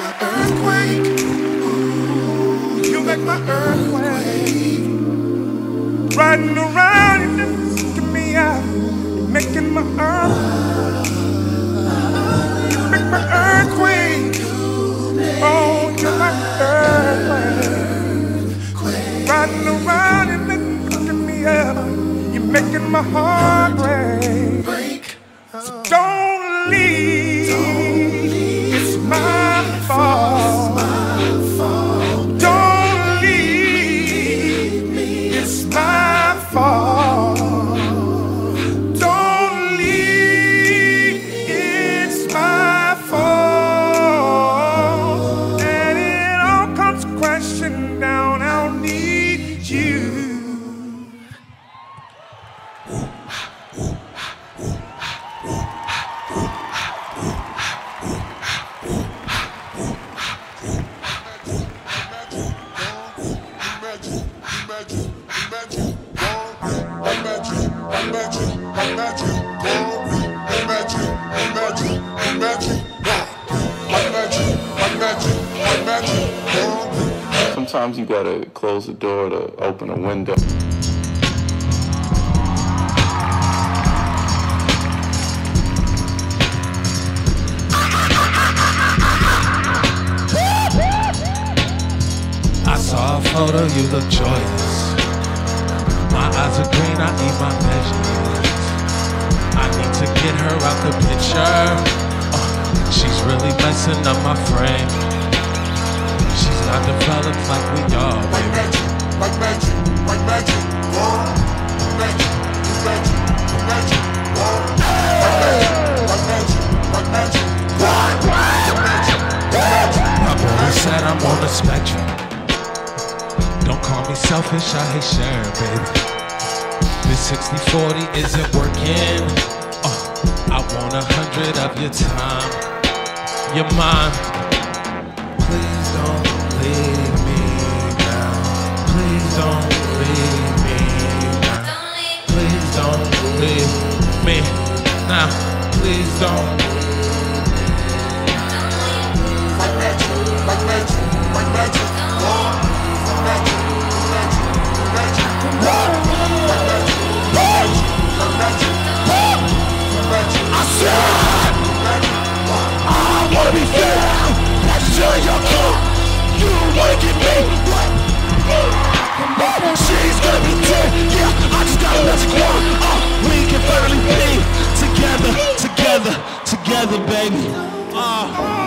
earthquake. You make my earthquake. Riding around, Sometimes you gotta close the door to open a window. I saw a photo, you look joyous. My eyes are green, I eat my veggies. I need to get her out the picture. Uh, she's really messing up my frame. She's not developed like we are, baby. Like magic, like magic, girl. Magic, magic, magic, girl. Like magic, like magic, like magic, My brother said I'm on the spectrum. Don't call me selfish, I hate sharing, baby. This 60-40 isn't working. Uh, I want a hundred of your time. You're mine. Please don't leave me now. Please don't leave me now. Please don't leave me now. Please don't. like magic, like magic, like. Magic, She's gonna be dead. Yeah, I just got a magic wand. Uh, we can finally be together, together, together, baby. Oh,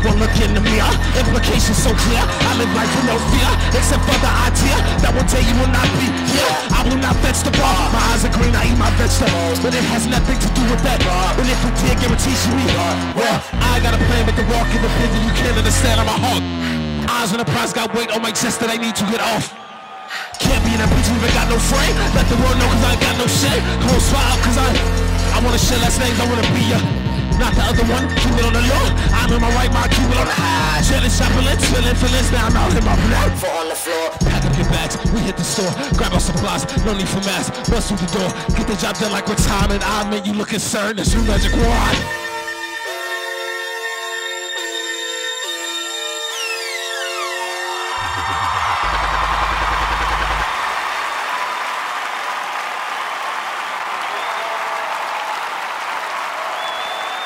One look in the mirror, uh, implications so clear. I live life with no fear, except for the idea that one day you will not be here. I will not fetch the bar. My eyes are green, I eat my vegetables, but it has nothing to do with that. But if we did, guarantees you eat. Well, I got a plan, make a walk in the business you can't understand. I'm a hawk. Eyes on the prize, got weight on my chest that I need to get off. Can't be in that bitch, we ain't got no frame. Let the world know cause I ain't got no shame. Hold smile cause I I wanna share last names, I wanna be ya. Not the other one, keep it on the low. I'm in my right mind, keep it on the high. Chillin', shopping, feeling feelings. Now I'm out in my blood. For on the floor. Pack up your bags, we hit the store. Grab our supplies, no need for masks. Bust through the door, get the job done like retirement. I admit you look concerned, it's you magic wand.